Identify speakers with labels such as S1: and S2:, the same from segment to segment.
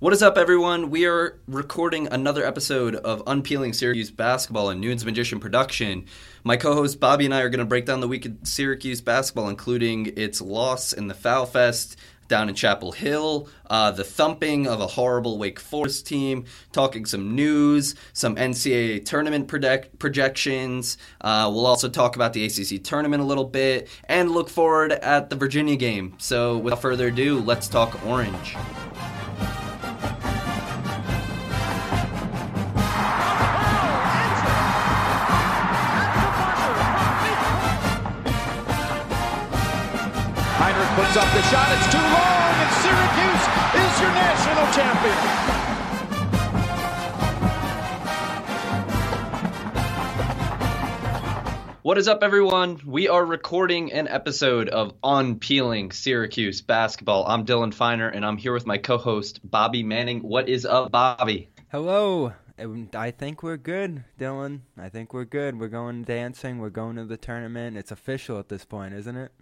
S1: What is up, everyone? We are recording another episode of Unpeeling Syracuse Basketball, a Nunes Magician production. My co host Bobby and I are going to break down the week of Syracuse basketball, including its loss in the Foul Fest down in Chapel Hill, uh, the thumping of a horrible Wake Forest team, talking some news, some NCAA tournament project- projections. Uh, we'll also talk about the ACC tournament a little bit and look forward at the Virginia game. So, without further ado, let's talk Orange.
S2: Up the shot. It's too long, and Syracuse is your national champion.
S1: What is up, everyone? We are recording an episode of Unpeeling Syracuse Basketball. I'm Dylan Feiner, and I'm here with my co host, Bobby Manning. What is up, Bobby?
S3: Hello. I think we're good, Dylan. I think we're good. We're going dancing. We're going to the tournament. It's official at this point, isn't it?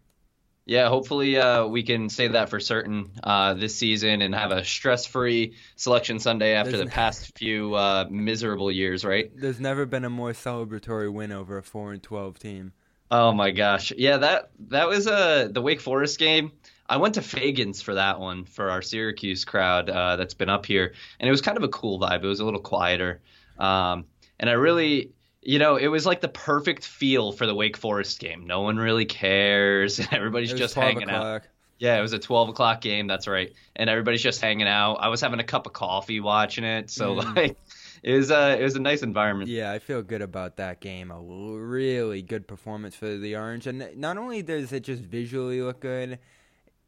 S1: Yeah, hopefully uh, we can say that for certain uh, this season and have a stress-free selection Sunday after
S3: There's
S1: the past few uh, miserable years, right?
S3: There's never been a more celebratory win over a 4 and 12 team.
S1: Oh my gosh, yeah that that was uh, the Wake Forest game. I went to Fagan's for that one for our Syracuse crowd uh, that's been up here, and it was kind of a cool vibe. It was a little quieter, um, and I really, you know, it was like the perfect feel for the Wake Forest game. No one really cares, everybody's just
S3: 12
S1: hanging out. Yeah, it was a 12 o'clock game. That's right. And everybody's just hanging out. I was having a cup of coffee watching it. So,
S3: Mm.
S1: like, it was, uh, it was a nice environment.
S3: Yeah, I feel good about that game. A really good performance for the Orange. And not only does it just visually look good,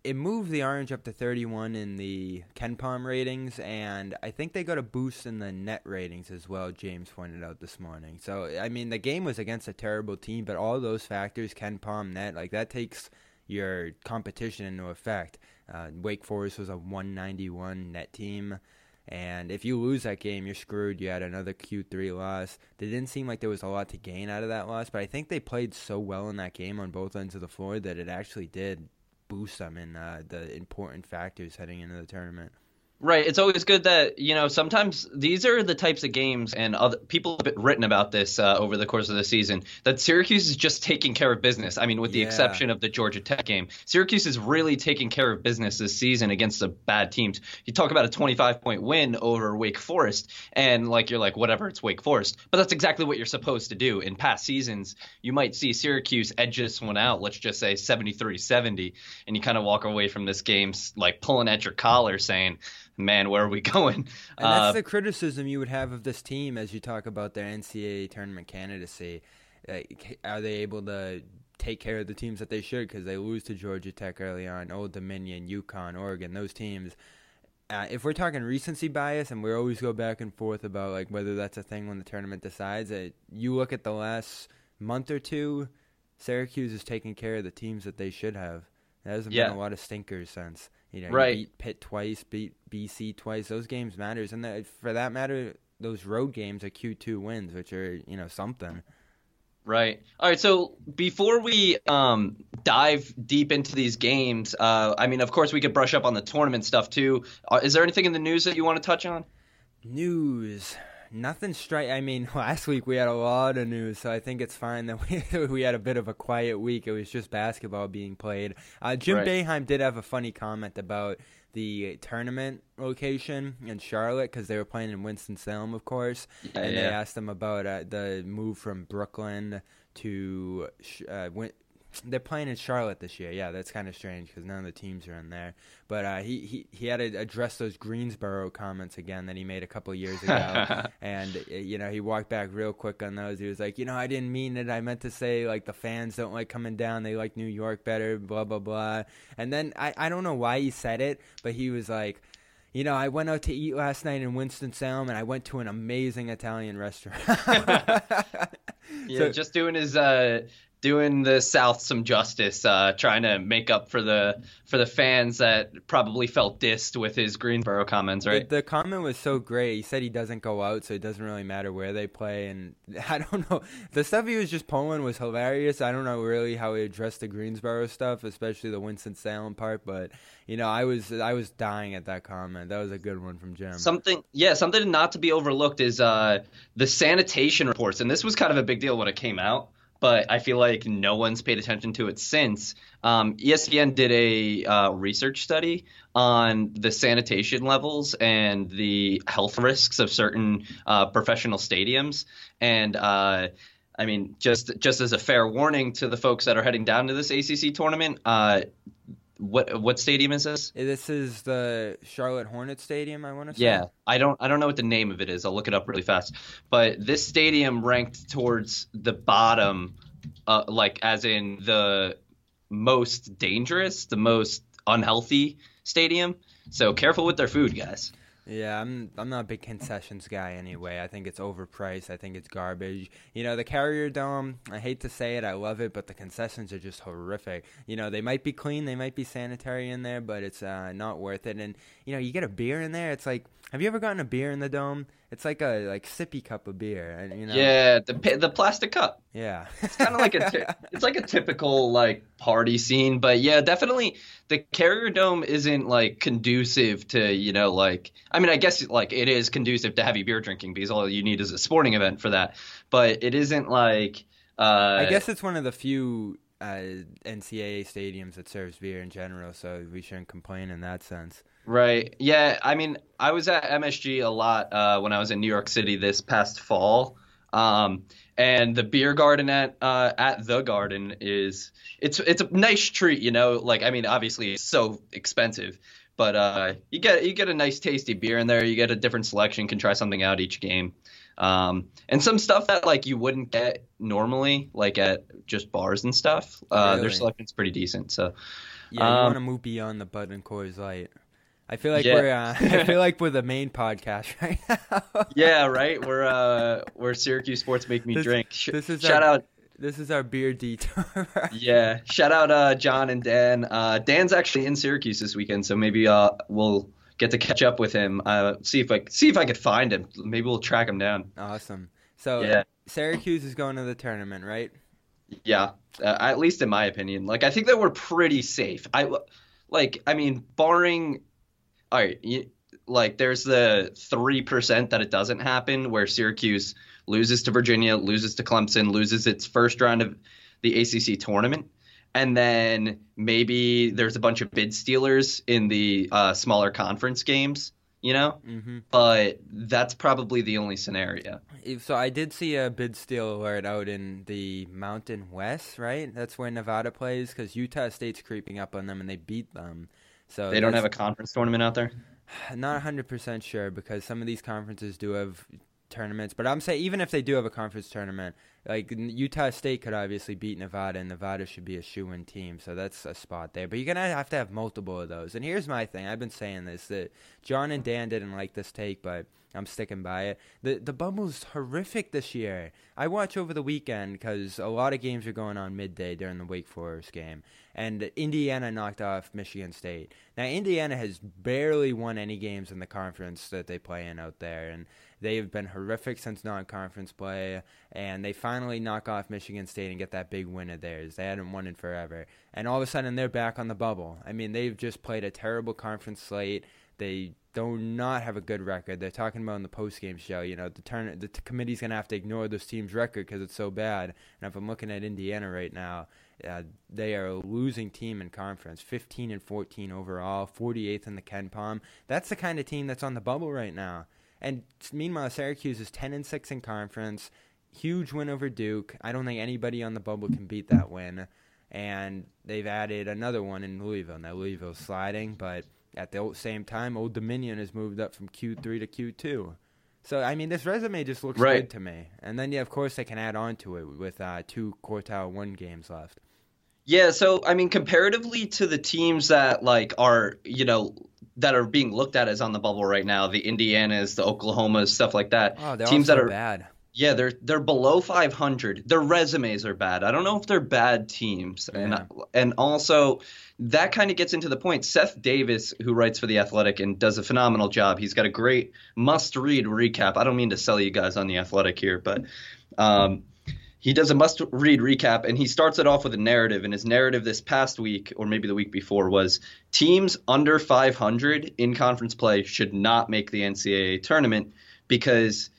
S3: it moved the Orange up to 31 in the KenPom ratings, and I think they got a boost in the net ratings as well, James pointed out this morning. So, I mean, the game was against a terrible team, but all those factors, KenPom net, like that takes your competition into effect. Uh, Wake Forest was a 191 net team. And if you lose that game, you're screwed. You had another Q3 loss. They didn't seem like there was a lot to gain out of that loss, but I think they played so well in that game on both ends of the floor that it actually did boost them in uh, the important factors heading into the tournament.
S1: Right. It's always good that, you know, sometimes these are the types of games, and other people have written about this uh, over the course of the season, that Syracuse is just taking care of business. I mean, with the
S3: Yeah.
S1: exception of the Georgia Tech game, Syracuse is really taking care of business this season against the bad teams. You talk about a 25 point win over Wake Forest, and like you're like, whatever, it's Wake Forest. But that's exactly what you're supposed to do. In past seasons, you might see Syracuse edge this one out, let's just say 73 70, and you kind of walk away from this game like pulling at your collar saying, man, where are we going?
S3: And that's
S1: Uh,
S3: the criticism you would have of this team as you talk about their NCAA tournament candidacy. Like, are they able to take care of the teams that they should? Because they lose to Georgia Tech early on, Old Dominion, UConn, Oregon, those teams. Uh, if we're talking recency bias, and we always go back and forth about like whether that's a thing when the tournament decides, uh, you look at the last month or two, Syracuse is taking care of the teams that they should have. There hasn't
S1: Yeah.
S3: been a lot of stinkers since. You know,
S1: Right.
S3: you beat Pitt twice, beat BC twice. Those games matters, and that, for that matter, those road games are Q two wins, which are you know something.
S1: Right. All right. So before we um, dive deep into these games, uh, I mean, of course, we could brush up on the tournament stuff too. Uh, is there anything in the news that you want to touch on?
S3: News. Nothing straight. I mean, last week we had a lot of news, so I think it's fine that we we had a bit of a quiet week. It was just basketball being played. Uh, Jim
S1: Right.
S3: Boeheim did have a funny comment about the tournament location in Charlotte because they were playing in Winston Salem, of course,
S1: Yeah,
S3: and they asked him about uh, the move from Brooklyn to uh, they're playing in Charlotte this year. Yeah, that's kind of strange because none of the teams are in there. But uh, he, he he had to address those Greensboro comments again that he made a couple years ago, and uh, you know he walked back real quick on those. He was like, you know, I didn't mean it. I meant to say like the fans don't like coming down. They like New York better. Blah blah blah. And then I I don't know why he said it, but he was like. You know, I went out to eat last night in Winston Salem, and I went to an amazing Italian restaurant.
S1: Yeah,
S3: So-
S1: just doing his uh, doing the South some justice, uh, trying to make up for the for the fans that probably felt dissed with his Greensboro comments, right?
S3: The, the, comment was so great. He said he doesn't go out, so it doesn't really matter where they play. And I don't know, the stuff he was just pulling was hilarious. I don't know really how he addressed the Greensboro stuff, especially the Winston Salem part. But you know, I was I was dying at that comment. That was a good one from Jim.
S1: Something, yeah, something not to be overlooked is uh, the sanitation reports, and this was kind of a big deal when it came out but I feel like no one's paid attention to it since. Um, ESPN did a uh, research study on the sanitation levels and the health risks of certain uh, professional stadiums, and uh, I mean, just just as a fair warning to the folks that are heading down to this ACC tournament, uh, what what stadium is this?
S3: This is the Charlotte Hornet Stadium. I want to say.
S1: Yeah, I don't I don't know what the name of it is. I'll look it up really fast. But this stadium ranked towards the bottom, uh, like as in the most dangerous, the most unhealthy stadium. So careful with their food, guys.
S3: Yeah, I'm I'm not a big concessions guy anyway. I think it's overpriced. I think it's garbage. You know, the Carrier Dome, I hate to say it, I love it, but the concessions are just horrific. You know, they might be clean, they might be sanitary in there, but it's uh, not worth it. And you know, you get a beer in there, it's like have you ever gotten a beer in the dome? It's like a like sippy cup of beer, and you know.
S1: Yeah, the the plastic cup.
S3: Yeah,
S1: it's kind of like a it's like a typical like party scene, but yeah, definitely the Carrier Dome isn't like conducive to you know like I mean I guess like it is conducive to heavy beer drinking because all you need is a sporting event for that, but it isn't like. Uh,
S3: I guess it's one of the few uh, NCAA stadiums that serves beer in general, so we shouldn't complain in that sense.
S1: Right. Yeah. I mean, I was at MSG a lot uh, when I was in New York City this past fall. Um, and the beer garden at uh, at the garden is it's it's a nice treat, you know. Like I mean, obviously it's so expensive, but uh, you get you get a nice tasty beer in there. You get a different selection. Can try something out each game, um, and some stuff that like you wouldn't get normally, like at just bars and stuff. Uh, really? Their selection's pretty decent. So
S3: yeah, you um, want to move beyond the Bud and Coors Light. I feel like yeah. we're uh, I feel like we're the main podcast right now.
S1: yeah, right. We're uh we're Syracuse Sports Make Me
S3: this,
S1: Drink.
S3: Sh- this is shout our, out. This is our beer detour.
S1: yeah, shout out uh, John and Dan. Uh, Dan's actually in Syracuse this weekend, so maybe uh, we'll get to catch up with him. Uh, see if I see if I could find him. Maybe we'll track him down.
S3: Awesome. So yeah. Syracuse is going to the tournament, right?
S1: Yeah, uh, at least in my opinion. Like I think that we're pretty safe. I like I mean, barring all right, you, like there's the three percent that it doesn't happen, where Syracuse loses to Virginia, loses to Clemson, loses its first round of the ACC tournament, and then maybe there's a bunch of bid stealers in the uh, smaller conference games. You know, mm-hmm. but that's probably the only scenario.
S3: So I did see a bid steal alert out in the Mountain West, right? That's where Nevada plays because Utah State's creeping up on them and they beat them. So
S1: they don't have a conference tournament out there.
S3: Not 100% sure because some of these conferences do have tournaments, but I'm saying even if they do have a conference tournament, like Utah State could obviously beat Nevada, and Nevada should be a shoe-in team, so that's a spot there. But you're gonna have to have multiple of those. And here's my thing: I've been saying this that John and Dan didn't like this take, but I'm sticking by it. The the bubble's horrific this year. I watch over the weekend because a lot of games are going on midday during the Wake Forest game, and Indiana knocked off Michigan State. Now Indiana has barely won any games in the conference that they play in out there, and they've been horrific since non-conference play. And they finally knock off Michigan State and get that big win of theirs. They hadn't won in forever, and all of a sudden they're back on the bubble. I mean, they've just played a terrible conference slate. They do not have a good record. They're talking about in the post game show. You know, the turn the t- committee's gonna have to ignore this team's record because it's so bad. And if I'm looking at Indiana right now, uh, they are a losing team in conference, 15 and 14 overall, 48th in the KenPom. That's the kind of team that's on the bubble right now. And meanwhile, Syracuse is 10 and 6 in conference. Huge win over Duke. I don't think anybody on the bubble can beat that win. And they've added another one in Louisville. Now Louisville's sliding, but at the same time, Old Dominion has moved up from Q3 to Q2. So I mean, this resume just looks right. good to me. And then, yeah, of course, they can add on to it with uh, two quartile one games left.
S1: Yeah, so I mean, comparatively to the teams that like are you know that are being looked at as on the bubble right now, the Indianas, the Oklahomas, stuff like that.
S3: Oh, they're teams that are bad.
S1: Yeah, they're they're below 500. Their resumes are bad. I don't know if they're bad teams,
S3: Yeah.
S1: and and also that kind of gets into the point. Seth Davis, who writes for the Athletic and does a phenomenal job, he's got a great must-read recap. I don't mean to sell you guys on the Athletic here, but um, he does a must-read recap, and he starts it off with a narrative. And his narrative this past week, or maybe the week before, was teams under 500 in conference play should not make the NCAA tournament because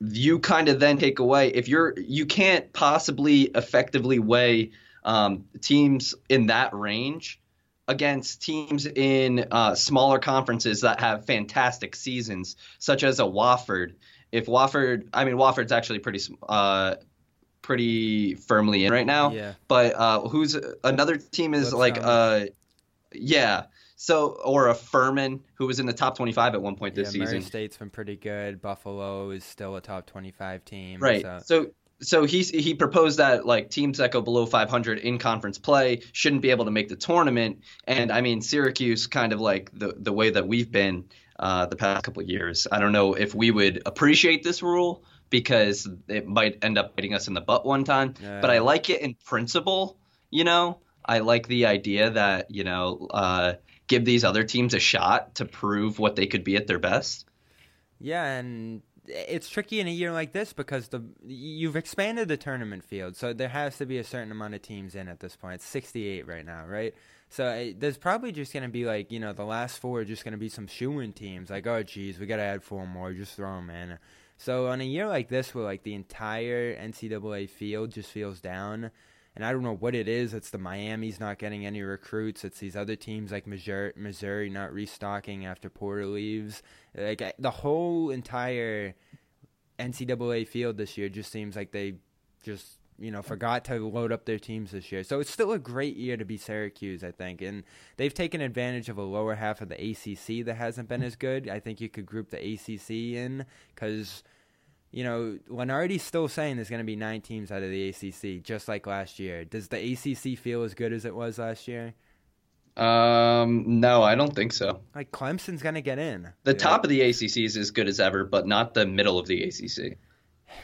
S1: you kind of then take away if you're you can't possibly effectively weigh um, teams in that range against teams in uh, smaller conferences that have fantastic seasons, such as a Wofford. If Wofford, I mean Wofford's actually pretty uh, pretty firmly in right now.
S3: Yeah.
S1: But uh, who's another team is like uh, yeah. So or a Furman who was in the top 25 at one point this
S3: yeah, Murray
S1: season.
S3: State's been pretty good. Buffalo is still a top 25 team.
S1: Right.
S3: So,
S1: So so he he proposed that like teams that go below 500 in conference play shouldn't be able to make the tournament. And I mean Syracuse kind of like the the way that we've been uh, the past couple of years. I don't know if we would appreciate this rule because it might end up biting us in the butt one time.
S3: Yeah.
S1: But I like it in principle. You know, I like the idea that you know uh, give these other teams a shot to prove what they could be at their best.
S3: Yeah, and it's tricky in a year like this because the you've expanded the tournament field, so there has to be a certain amount of teams in at this point. It's 68 right now, right? So there's probably just going to be like, you know, the last four are just going to be some shoe-in teams. Like, oh, geez, we got to add four more. Just throw them in. So on a year like this where, like, the entire NCAA field just feels down, and I don't know what it is. It's the Miami's not getting any recruits. It's these other teams like Missouri, Missouri not restocking after Porter leaves. Like the whole entire NCAA field this year just seems like they just you know forgot to load up their teams this year. So it's still a great year to be Syracuse, I think, and they've taken advantage of a lower half of the ACC that hasn't been as good. I think you could group the ACC in because you know, Lunardi's still saying there's going to be nine teams out of the ACC, just like last year. Does the ACC feel as good as it was last year?
S1: Um, no, I don't think so.
S3: Like Clemson's going to get in.
S1: The top of the ACC is as good as ever, but not the middle of the ACC.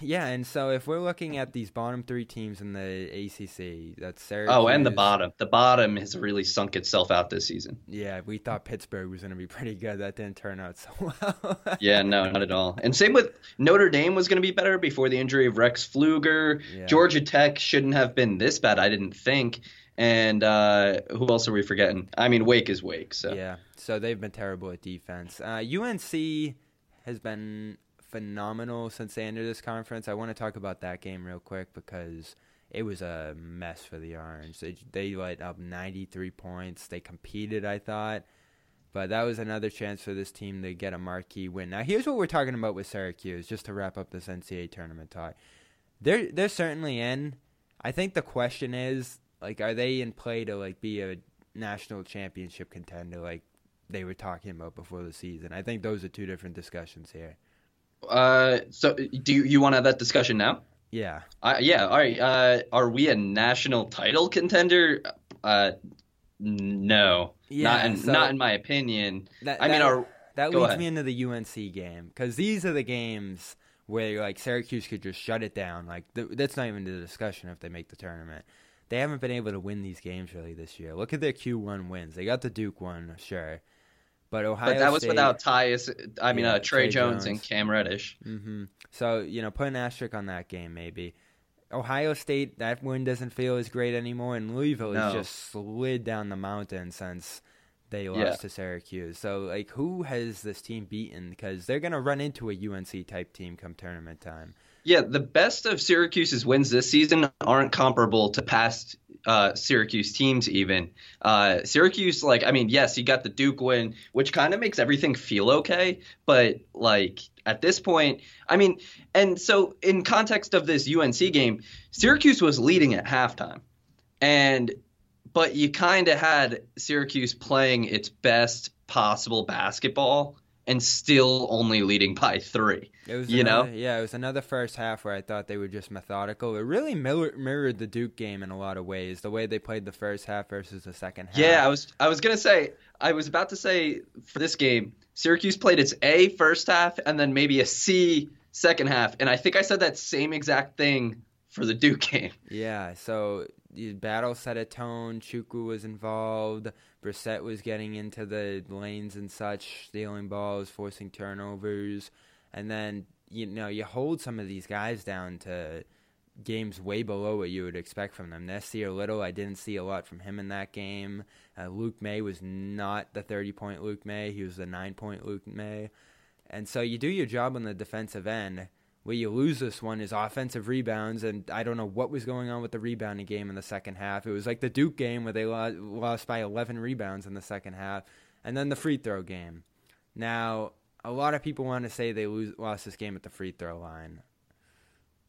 S3: Yeah, and so if we're looking at these bottom three teams in the ACC, that's Syracuse.
S1: Oh, and the bottom. The bottom has really sunk itself out this season.
S3: Yeah, we thought Pittsburgh was going to be pretty good. That didn't turn out so well.
S1: Yeah, no, not at all. And same with Notre Dame was going to be better before the injury of Rex Pflueger.
S3: Yeah.
S1: Georgia Tech shouldn't have been this bad, I didn't think. And uh, who else are we forgetting? I mean, Wake is Wake. So
S3: Yeah, so they've been terrible at defense. Uh, UNC has been phenomenal since they entered this conference. I want to talk about that game real quick because it was a mess for the Orange. They, they let up 93 points. They competed, I thought. But that was another chance for this team to get a marquee win. Now, here's what we're talking about with Syracuse, just to wrap up this NCAA tournament talk. They're they're certainly in. I think the question is, like, are they in play to like be a national championship contender, like they were talking about before the season? I think those are two different discussions here.
S1: Uh, so do you, you want to have that discussion now?
S3: Yeah,
S1: Uh, yeah, all right. Uh, are we a national title contender? Uh, no,
S3: Yeah,
S1: not in,
S3: so-
S1: not in my opinion.
S3: that,
S1: I mean,
S3: that-
S1: are
S3: that leads
S1: ahead.
S3: me into the UNC game because these are the games where like Syracuse could just shut it down. Like th- that's not even the discussion if they make the tournament. They haven't been able to win these games really this year. Look at their Q one wins. They got the Duke one, sure, but Ohio.
S1: but that was
S3: State,
S1: without Tyus. I mean,
S3: Yeah,
S1: uh, Tre,
S3: Tre
S1: Jones,
S3: Jones.
S1: and Cam Reddish.
S3: hmm So you know, put an asterisk on that game maybe. Ohio State that win doesn't feel as great anymore, and Louisville has just slid down the mountain since they lost
S1: Yeah.
S3: to Syracuse. So like, who has this team beaten? Because they're gonna run into a UNC type team come tournament time.
S1: Yeah, the best of Syracuse's wins this season aren't comparable to past uh, Syracuse teams. Even uh, Syracuse, like, I mean, yes, you got the Duke win, which kind of makes everything feel okay. But like at this point, I mean, and so in context of this UNC game, Syracuse was leading at halftime, and but you kind of had Syracuse playing its best possible basketball and still only leading by three.
S3: It was
S1: You
S3: another,
S1: know?
S3: yeah, it was another first half where I thought they were just methodical. It really mirror, mirrored the Duke game in a lot of ways. The way they played the first half versus the second half.
S1: Yeah, I was I was gonna say I was about to say for this game, Syracuse played its A first half and then maybe a C second half, and I think I said that same exact thing for the Duke game.
S3: Yeah, so the battle set a tone. Chukwu was involved. Brissett was getting into the lanes and such, stealing balls, forcing turnovers, and then you know you hold some of these guys down to games way below what you would expect from them. Nassir Little, I didn't see a lot from him in that game. Uh, Luke Maye was not the 30 point Luke Maye, he was the 9 point Luke Maye. And so you do your job on the defensive end. Where you lose this one is offensive rebounds, and I don't know what was going on with the rebounding game in the second half. It was like the Duke game where they lost by 11 rebounds in the second half, and then the free throw game. Now, a lot of people want to say they lose, lost this game at the free throw line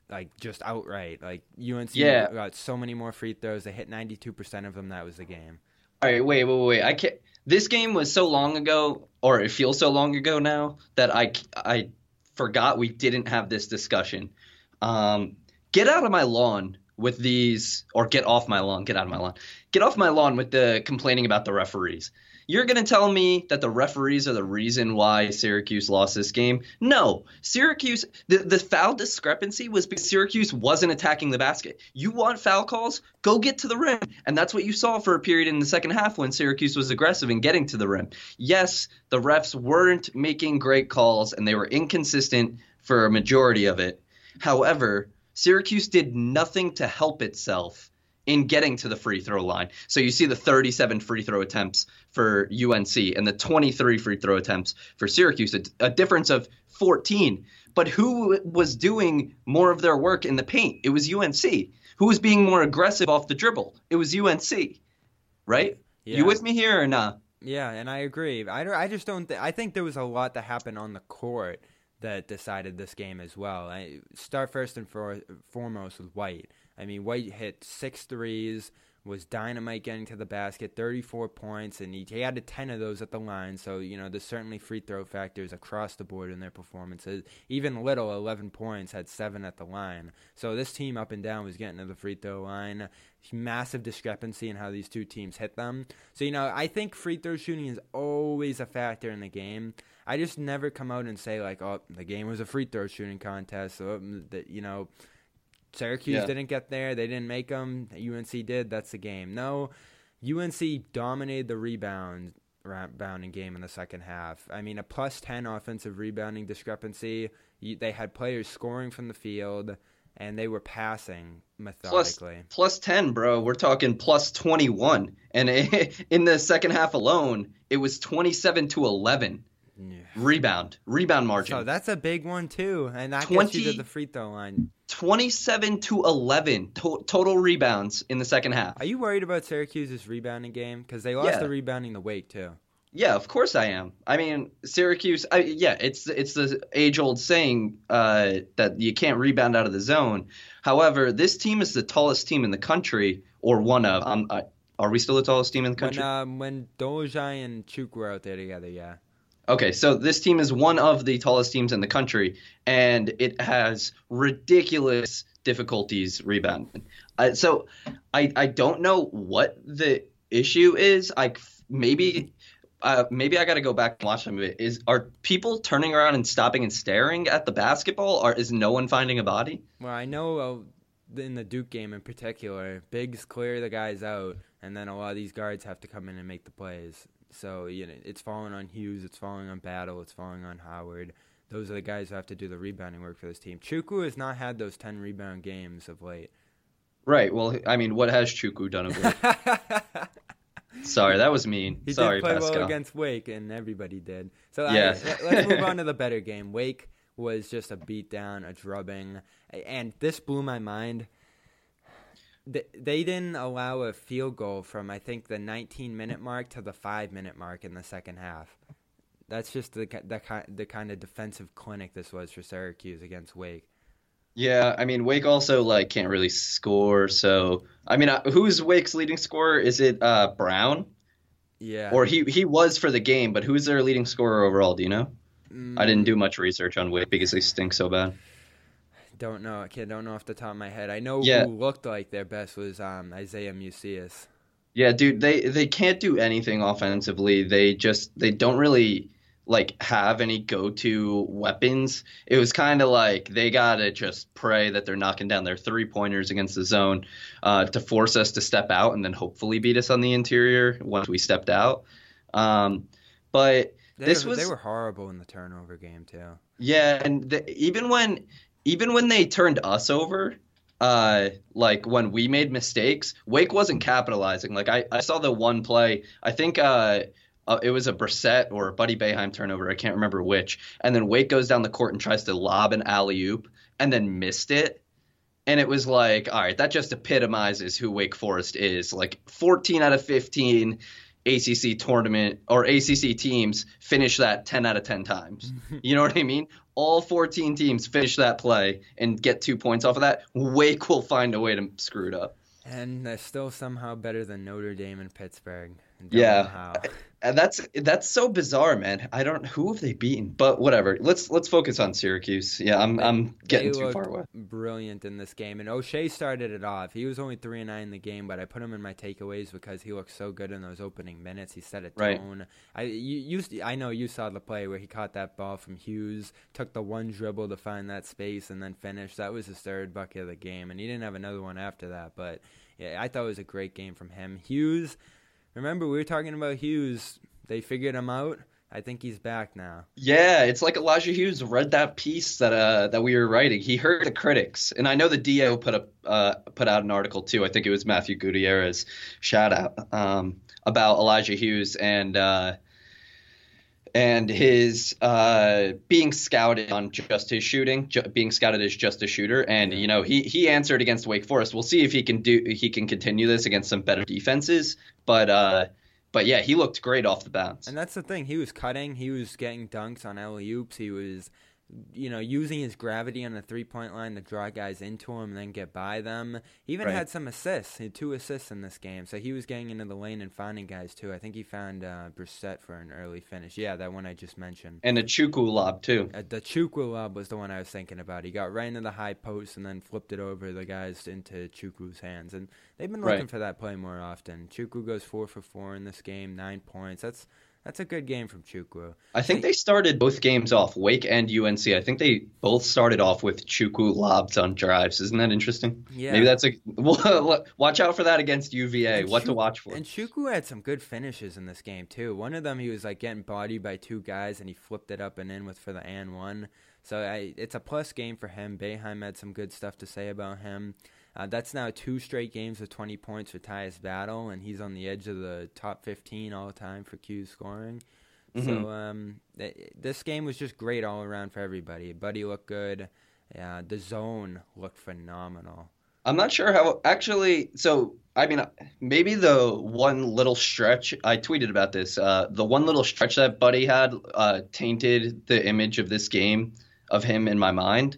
S3: like just outright. Like UNC yeah. got so many more free throws. They hit 92% of them. That was the game.
S1: All right, wait, wait, wait. I can't. This game was so long ago, or it feels so long ago now that I I forgot we didn't have this discussion. Um, get out of my lawn with these, or get off my lawn. Get out of my lawn. Get off my lawn with the complaining about the referees. You're going to tell me that the referees are the reason why Syracuse lost this game? No. Syracuse, the, the foul discrepancy was because Syracuse wasn't attacking the basket. You want foul calls? Go get to the rim. And that's what you saw for a period in the second half when Syracuse was aggressive in getting to the rim. Yes, the refs weren't making great calls and they were inconsistent for a majority of it. However, Syracuse did nothing to help itself in getting to the free throw line. So you see the 37 free throw attempts for UNC and the 23 free throw attempts for Syracuse, a, a, difference of 14. But who was doing more of their work in the paint? It was UNC. Who was being more aggressive off the dribble? It was UNC. Right? Yeah. You with me here or not?
S3: Yeah, and I agree. I, I just don't. Th- I think there was a lot that happened on the court that decided this game as well. I start first and for, foremost with White. I mean, White hit six threes, was dynamite getting to the basket, 34 points, and he, he had 10 of those at the line. So, you know, there's certainly free throw factors across the board in their performances. Even Little, 11 points, had seven at the line. So this team up and down was getting to the free throw line. Massive discrepancy in how these two teams hit them. So, you know, I think free throw shooting is always a factor in the game. I just never come out and say, like, oh, the game was a free throw shooting contest. So, mm, that, you know, Syracuse yeah. didn't get there. They didn't make them. UNC did. That's the game. No, UNC dominated the rebound rebounding game in the second half. I mean, a plus 10 offensive rebounding discrepancy. They had players scoring from the field and they were passing methodically.
S1: Plus, plus 10, bro. We're talking plus 21. And in the second half alone, it was 27 to 11. Yeah. Rebound, rebound margin.
S3: So that's a big one too, and that 20, gets you to the free throw line.
S1: 27 to 11 to- total rebounds in the second half.
S3: Are you worried about Syracuse's rebounding game? Because they lost yeah. the rebounding the Wake too.
S1: Yeah, of course I am. I mean, Syracuse. I, yeah, it's it's the age old saying uh, that you can't rebound out of the zone. However, this team is the tallest team in the country, or one of. Um, uh, are we still the tallest team in the country?
S3: When, um, when and Chuk were out there together, yeah.
S1: Okay, so this team is one of the tallest teams in the country, and it has ridiculous difficulties rebounding. Uh, so I I don't know what the issue is. I maybe uh, maybe I got to go back and watch some of it. Is are people turning around and stopping and staring at the basketball, or is no one finding a body?
S3: Well, I know uh, in the Duke game in particular, bigs clear the guys out, and then a lot of these guards have to come in and make the plays. So you know, it's falling on Hughes, it's falling on Battle, it's falling on Howard. Those are the guys who have to do the rebounding work for this team. Chukwu has not had those ten rebound games of late.
S1: Right. Well, I mean, what has Chukwu done of late? Sorry, that was mean.
S3: He
S1: Sorry,
S3: did play
S1: Pascal.
S3: well against Wake, and everybody did. So yeah. I, let's move on to the better game. Wake was just a beatdown, a drubbing, and this blew my mind they didn't allow a field goal from I think the 19 minute mark to the five minute mark in the second half. That's just the the the kind of defensive clinic this was for Syracuse against Wake.
S1: Yeah, I mean Wake also like can't really score. So I mean, uh, who's Wake's leading scorer? Is it uh, Brown?
S3: Yeah.
S1: Or he he was for the game, but who's their leading scorer overall? Do you know? Mm. I didn't do much research on Wake because they stink so bad.
S3: Don't know. I can't. Don't know off the top of my head. I know yeah. who looked like their best was um, Isaiah Mucius.
S1: Yeah, dude. They they can't do anything offensively. They just they don't really like have any go-to weapons. It was kind of like they gotta just pray that they're knocking down their three pointers against the zone uh, to force us to step out and then hopefully beat us on the interior once we stepped out. Um, but
S3: They
S1: this was
S3: they were horrible in the turnover game too.
S1: yeah, and the, even when even when they turned us over, uh, like when we made mistakes, Wake wasn't capitalizing. Like I, I saw the one play. I think uh, uh, it was a Brissett or a Buddy Boeheim turnover. I can't remember which. And then Wake goes down the court and tries to lob an alley oop and then missed it. And it was like, all right, that just epitomizes who Wake Forest is. Like 14 out of 15 ACC tournament or ACC teams finish that 10 out of 10 times. you know what I mean? All 14 teams finish that play and get two points off of that. Wake will find a way to screw it up.
S3: And they're still somehow better than Notre Dame and Pittsburgh.
S1: Yeah. And that's that's so bizarre, man. I don't who have they beaten, but whatever. Let's let's focus on Syracuse. Yeah, I'm I'm getting
S3: They
S1: too far away.
S3: Brilliant in this game, and O'Shea started it off. He was only three and nine in the game, but I put him in my takeaways because he looked so good in those opening minutes. He set a
S1: Right.
S3: tone. I you, you I know you saw the play where he caught that ball from Hughes, took the one dribble to find that space, and then finished. That was his third bucket of the game, and he didn't have another one after that. But yeah, I thought it was a great game from him. Hughes, remember we were talking about Hughes. They figured him out. I think he's back now.
S1: Yeah, it's like Elijah Hughes read that piece that uh that we were writing. He heard the critics, and I know the DO put up uh put out an article too. I think it was Matthew Gutierrez, shout out, um, about Elijah Hughes and uh and his uh being scouted on just his shooting, ju- being scouted as just a shooter, and you know he he answered against Wake Forest. We'll see if he can do he can continue this against some better defenses, but uh. But yeah, he looked great off the bounce.
S3: And that's the thing. He was cutting. He was getting dunks on alley oops. He was, you know, using his gravity on the three point line to draw guys into him and then get by them. He even
S1: Right.
S3: had some assists. He had two assists in this game. So he was getting into the lane and finding guys too. I think he found uh, Brissett for an early finish. Yeah, that one I just mentioned.
S1: and a Chukwu lob too.
S3: Uh, the Chukwu lob was the one I was thinking about. He got right into the high post and then flipped it over the guys into Chukwu's hands. And they've been looking
S1: Right.
S3: for that play more often. Chukwu goes four for four in this game, nine points. That's that's a good game from Chukwu.
S1: I think they started both games off, Wake and UNC. I think they both started off with Chukwu lobs on drives. Isn't that interesting?
S3: Yeah.
S1: Maybe that's a well, watch out for that against UVA.
S3: And
S1: what to watch for?
S3: And Chukwu had some good finishes in this game too. One of them he was like getting bodied by two guys and he flipped it up and in with for the and one. So I, it's a plus game for him. Boeheim had some good stuff to say about him. Uh, that's now two straight games with 20 points for Tyus Battle, and he's on the edge of the top 15 all time for Q scoring.
S1: Mm-hmm.
S3: So um, th- this game was just great all around for everybody. Buddy looked good. Yeah, the zone looked phenomenal.
S1: I'm not sure how actually. So I mean, maybe the one little stretch I tweeted about this. Uh, the one little stretch that Buddy had uh, tainted the image of this game of him in my mind.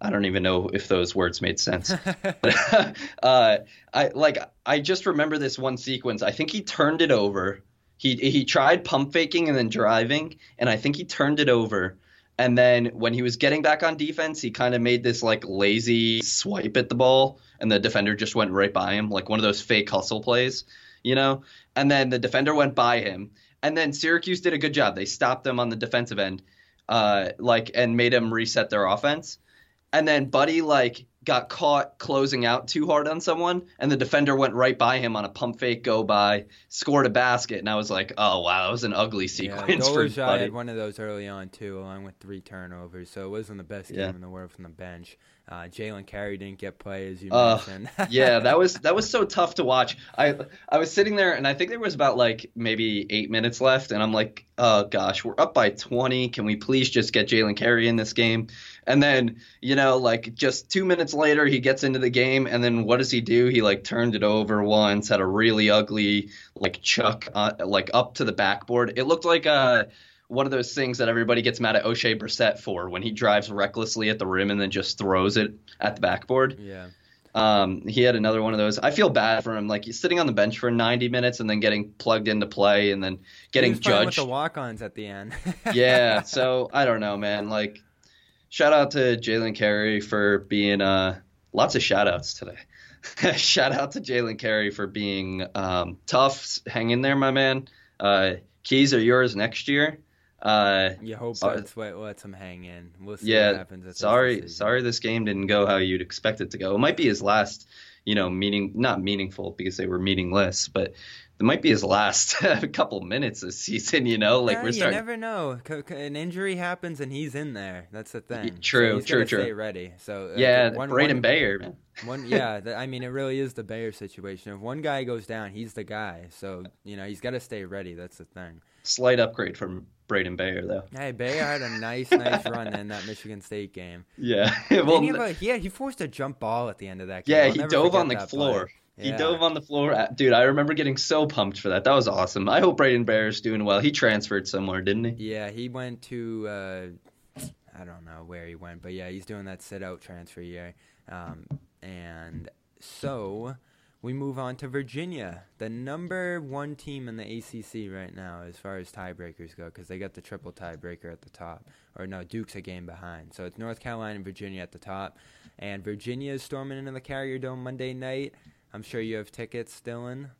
S1: I don't even know if those words made sense. uh, I like I just remember this one sequence. I think he turned it over. He he tried pump faking and then driving, and I think he turned it over. And then when he was getting back on defense, he kind of made this like lazy swipe at the ball, and the defender just went right by him, like one of those fake hustle plays, you know. And then the defender went by him, and then Syracuse did a good job. They stopped them on the defensive end, uh, like and made him reset their offense. And then Buddy like got caught closing out too hard on someone, and the defender went right by him on a pump fake go by, scored a basket, and I was like, oh wow, that was an ugly sequence
S3: yeah,
S1: for
S3: Dolezaj
S1: Buddy.
S3: had one of those early on too, along with three turnovers. So it wasn't the best game
S1: Yeah.
S3: in the world from the bench. Uh, Jalen Carey didn't get play as you
S1: Uh,
S3: mentioned.
S1: yeah, that was that was so tough to watch. I I was sitting there and I think there was about like maybe eight minutes left, and I'm like, oh gosh, we're up by 20. Can we please just get Jalen Carey in this game? And then you know, like just two minutes later, he gets into the game, and then what does he do? He like turned it over once, had a really ugly like chuck uh, like up to the backboard. It looked like uh one of those things that everybody gets mad at O'Shea Brissett for when he drives recklessly at the rim and then just throws it at the backboard.
S3: yeah.
S1: Um, he had another one of those. I feel bad for him. Like he's sitting on the bench for 90 minutes and then getting plugged into play and then
S3: He
S1: getting
S3: playing with
S1: judged.
S3: the walk-ons at the end.
S1: yeah. So I don't know, man. Like, shout out to Jalen Carey for being uh lots of shout outs today. shout out to Jalen Carey for being um, tough. Hang in there, my man. Uh, keys are yours next year. Uh,
S3: You hope that's what lets him hang in. We'll see
S1: yeah,
S3: what happens. at
S1: sorry,
S3: season.
S1: sorry, this game didn't go how you'd expect it to go. It might be his last, you know, meaning not meaningful because they were meaningless, but it might be his last couple minutes this season. You know, like
S3: Yeah,
S1: we're starting.
S3: you never know. An injury happens and he's in there. That's the thing. So
S1: true,
S3: he's
S1: true, true.
S3: Stay ready. So uh,
S1: yeah,
S3: one,
S1: Braedon
S3: one,
S1: Bayer, man.
S3: One, yeah, th- I mean, it really is the Bayer situation. If one guy goes down, he's the guy. So you know, he's got to stay ready. That's the thing.
S1: Slight upgrade from Braedon Bayer, though.
S3: Hey, Bayer had a nice, nice run in that Michigan State game.
S1: Yeah, well,
S3: he, a- yeah, he forced a jump ball at the end of that game.
S1: yeah,
S3: I'll
S1: he dove on the floor.
S3: play.
S1: He dove on the floor. Uh, Dude, I remember getting so pumped for that. That was awesome. I hope Braedon Bayer's doing well. He transferred somewhere, didn't he?
S3: Yeah, he went to uh, I don't know where he went, but yeah, he's doing that sit out transfer year. Um, and so we move on to Virginia, the number one team in the ACC right now as far as tiebreakers go, because they got the triple tiebreaker at the top. Or no, Duke's a game behind. So it's North Carolina and Virginia at the top. And Virginia is storming into the Carrier Dome Monday night. I'm sure you have tickets, Dylan.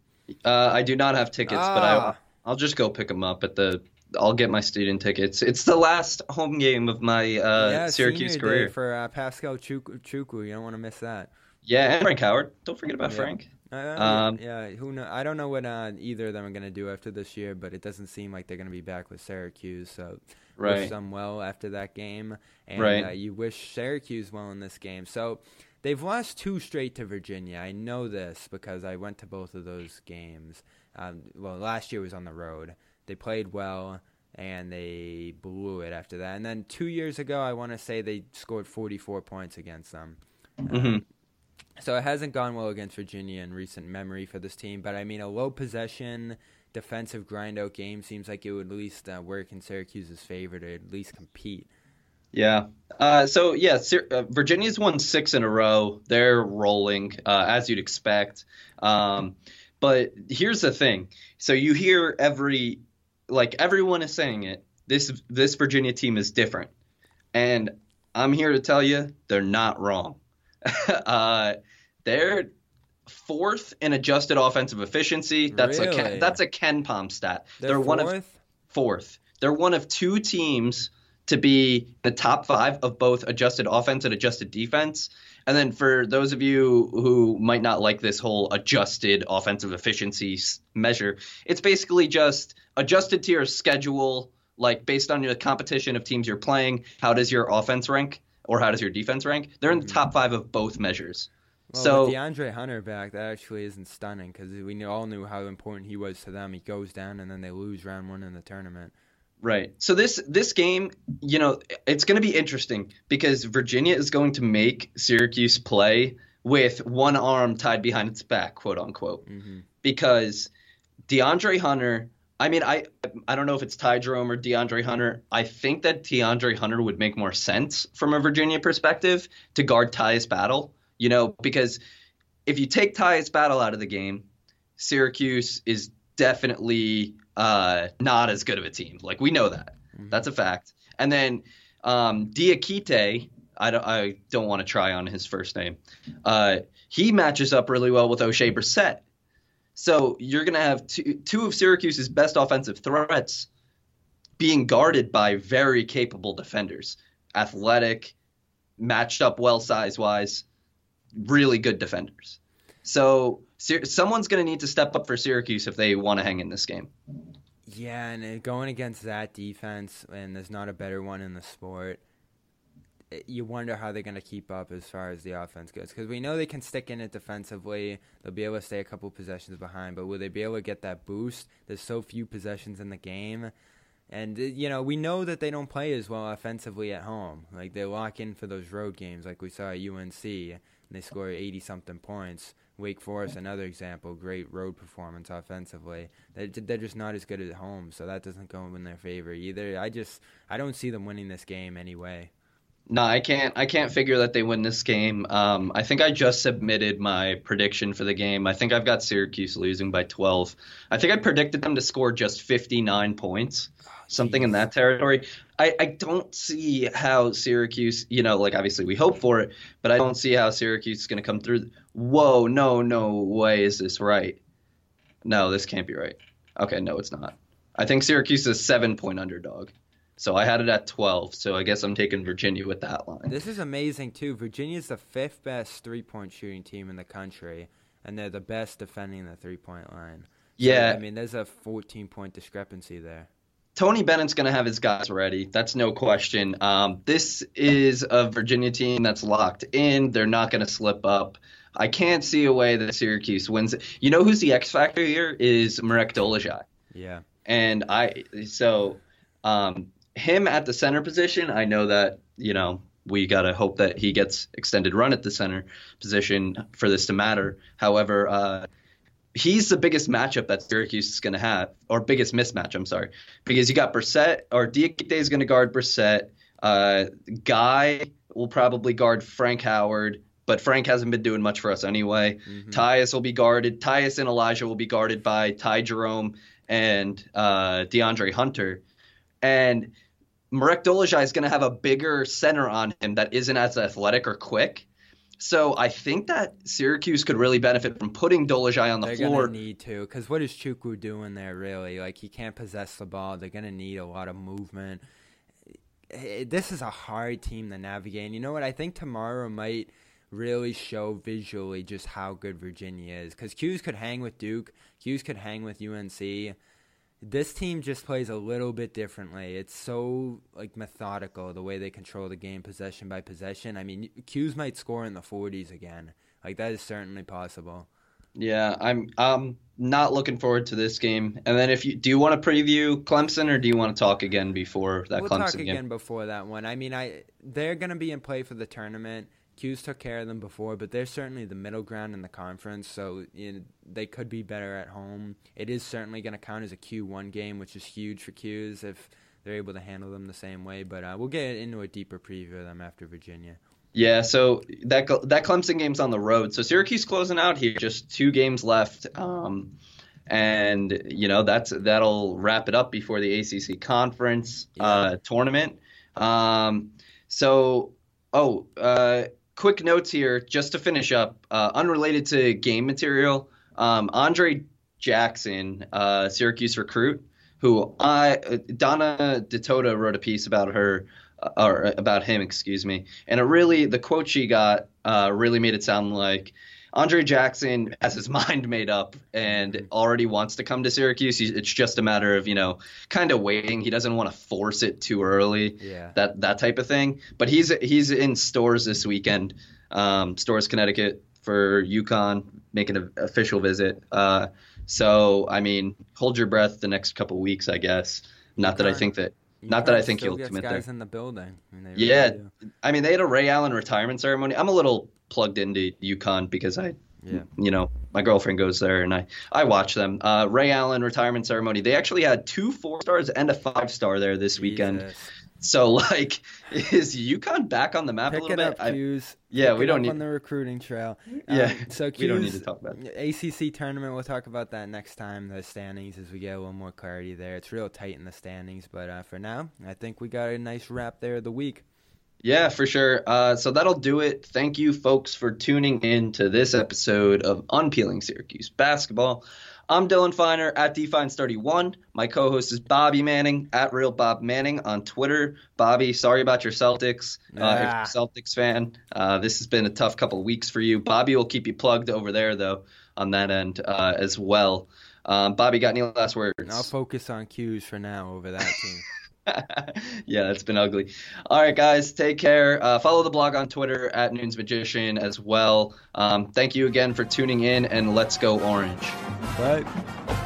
S1: Uh, I do not have tickets, but I
S3: Ah.
S1: I'll just go pick them up at the. I'll get my student tickets. It's the last home game of my uh,
S3: yeah,
S1: Syracuse career.
S3: for uh, Pascal Chuk- Chukwu. You don't want to miss that.
S1: Yeah, and Frank Howard. Don't forget about
S3: Yeah.
S1: Frank.
S3: Uh,
S1: Um,
S3: yeah, who know? I don't know what uh, either of them are going to do after this year, but it doesn't seem like they're going to be back with Syracuse. So wish
S1: Right.
S3: them well after that game, and
S1: Right.
S3: uh, you wish Syracuse well in this game. So they've lost two straight to Virginia. I know this because I went to both of those games. Um, well, last year was on the road. They played well. And they blew it after that. And then two years ago, I want to say they scored 44 points against them.
S1: hmm
S3: So it hasn't gone well against Virginia in recent memory for this team, but I mean, a low possession, defensive grind out game seems like it would at least uh, work in Syracuse's favor to at least compete.
S1: Yeah. Uh, so yeah, uh, Virginia's won six in a row. They're rolling uh, as you'd expect. Um, but here's the thing. So you hear every like everyone is saying it. This this Virginia team is different, and I'm here to tell you they're not wrong. uh, they're fourth in adjusted offensive efficiency. That's a
S3: Really?
S1: Ken, that's a KenPom stat.
S3: They're,
S1: one of
S3: fourth.
S1: They're one of two teams to be the top five of both adjusted offense and adjusted defense. And then for those of you who might not like this whole adjusted offensive efficiency measure, it's basically just adjusted to your schedule, like based on the competition of teams you're playing. How does your offense rank or how does your defense rank? They're in the mm-hmm. top five of both measures.
S3: Well,
S1: so
S3: with DeAndre Hunter back, that actually isn't stunning because we all knew how important he was to them. He goes down and then they lose round one in the tournament.
S1: Right. So this this game, you know, it's going to be interesting because Virginia is going to make Syracuse play with one arm tied behind its back, quote unquote,
S3: hmm
S1: because DeAndre Hunter. I mean, I I don't know if it's Ty Jerome or DeAndre Hunter. I think that DeAndre Hunter would make more sense from a Virginia perspective to guard Tyus Battle. You know, because if you take Tyus Battle out of the game, Syracuse is definitely uh, not as good of a team. Like we know that.
S3: Mhm.
S1: That's a fact. And then um, Diakite, I don't, I don't want to try on his first name. Uh, he matches up really well with O'Shea Brissett. So you're going to have two, two of Syracuse's best offensive threats being guarded by very capable defenders, athletic, matched up well size wise, really good defenders. So someone's going to need to step up for Syracuse if they want to hang in this game.
S3: Yeah, and uh, going against that defense, and there's not a better one in the sport. You wonder how they're going to keep up as far as the offense goes, because we know they can stick in it defensively. They'll be able to stay a couple possessions behind, but will they be able to get that boost? There's so few possessions in the game, and uh, you know we know that they don't play as well offensively at home. Like they lock in for those road games, like we saw at UNC, and they score 80 something points. Wake Forest, another example, great road performance offensively. They, they're just not as good at home, so that doesn't go in their favor either. I just I don't see them winning this game anyway.
S1: No, I can't. I can't figure that they win this game. Um, I think I just submitted my prediction for the game. I think I've got Syracuse losing by 12. I think I predicted them to score just 59 points, something in that territory. I, I don't see how Syracuse, you know, like obviously we hope for it, but I don't see how Syracuse is going to come through. Whoa, no, no way is this right? No, this can't be right. Okay, no, it's not. I think Syracuse is a seven point underdog. So I had it at 12. So I guess I'm taking Virginia with that line.
S3: This is amazing too. Virginia's the fifth best three point shooting team in the country, and they're the best defending the three point line. So,
S1: Yeah.
S3: I mean, there's a 14 point discrepancy there.
S1: Tony Bennett's going to have his guys ready. That's no question. Um, this is a Virginia team that's locked in. They're not going to slip up. I can't see a way that Syracuse wins. it. You know who's the X factor here is Marek Dolezaj.
S3: Yeah.
S1: And I so um, him at the center position, I know that you know we got to hope that he gets extended run at the center position for this to matter. However, uh, he's the biggest matchup that Syracuse is going to have, or biggest mismatch. I'm sorry, because you got Brissett or Diakite is going to guard Brissett. Uh, Guy will probably guard Frank Howard, but Frank hasn't been doing much for us anyway. Tyus will be guarded. Tyus and Elijah will be guarded by Ty Jerome and uh, DeAndre Hunter, and Marek Dolezaj is going to have a bigger center on him that isn't as athletic or quick. So I think that Syracuse could really benefit from putting Dolezaj on the
S3: They're
S1: floor.
S3: gonna need to, because what is Chukwu doing there really? Like he can't possess the ball. They're gonna need a lot of movement. Eh, This is a hard team to navigate. And you know what? I think tomorrow might really show visually just how good Virginia is. Because 'Cuse could hang with Duke. 'Cuse could hang with UNC. This team just plays a little bit differently. It's so like methodical the way they control the game possession by possession. I mean, 'Cuse might score in the 40s again. Like that is certainly possible.
S1: Yeah, I'm um not looking forward to this game. And then if you do you want to preview Clemson or do you want to talk again before that
S3: we'll
S1: Clemson
S3: talk
S1: game?
S3: again before that one. I mean, I they're going to be in play for the tournament. 'Cuse took care of them before, but they're certainly the middle ground in the conference, so you know, they could be better at home. It is certainly going to count as a Q1 game, which is huge for 'Cuse if they're able to handle them the same way. But uh, we'll get into a deeper preview of them after Virginia.
S1: Yeah, so that that Clemson game's on the road. So Syracuse closing out here, just two games left. Um, and you know that's that'll wrap it up before the ACC conference uh, tournament. Um, so, oh, uh, quick notes here just to finish up, uh, unrelated to game material. Um, Andre Jackson, uh, Syracuse recruit, who I Donna Ditota wrote a piece about her uh, or about him, excuse me, and it really the quote she got uh, really made it sound like Andre Jackson has his mind made up and already wants to come to Syracuse. It's just a matter of you know kind of waiting. He doesn't want to force it too early.
S3: Yeah.
S1: That that type of thing. But he's he's in Storrs this weekend, um, Storrs Connecticut for UConn, making an official visit. Uh, so I mean, hold your breath the next couple weeks, I guess. Not that I think that. Not that I think he'll commit
S3: guys
S1: there.
S3: in the building. I mean, really
S1: Yeah,
S3: do.
S1: I mean, they had a Ray Allen retirement ceremony. I'm a little plugged into UConn because I,
S3: Yeah.
S1: you know, my girlfriend goes there and I, I watch them. Uh, Ray Allen retirement ceremony. They actually had two four stars and a five star there this weekend. So like, is UConn back on the map a little bit?
S3: up,
S1: I- yeah,
S3: Pick
S1: we don't need-
S3: on the recruiting trail.
S1: Yeah,
S3: Um, so
S1: we don't need to talk about
S3: ACC tournament. We'll talk about that next time. The standings as we get a little more clarity there. It's real tight in the standings, but uh, for now, I think we got a nice wrap there of the week.
S1: Yeah, for sure. Uh, so that'll do it. Thank you, folks, for tuning in to this episode of Unpeeling Syracuse Basketball. I'm Dylan Feiner at Defines31. My co host is Bobby Manning at Real Bob Manning on Twitter. Bobby, sorry about your Celtics. Uh, if you're a Celtics fan, uh, this has been a tough couple of weeks for you. Bobby will keep you plugged over there, though, on that end uh, as well. Um, Bobby, got any last words?
S3: I'll focus on 'Cuse for now over that team.
S1: yeah, that's been ugly. All right, guys, take care. Uh, follow the blog on Twitter at Nunes Magician as well. Um, thank you again for tuning in, and let's go Orange.
S3: Bye.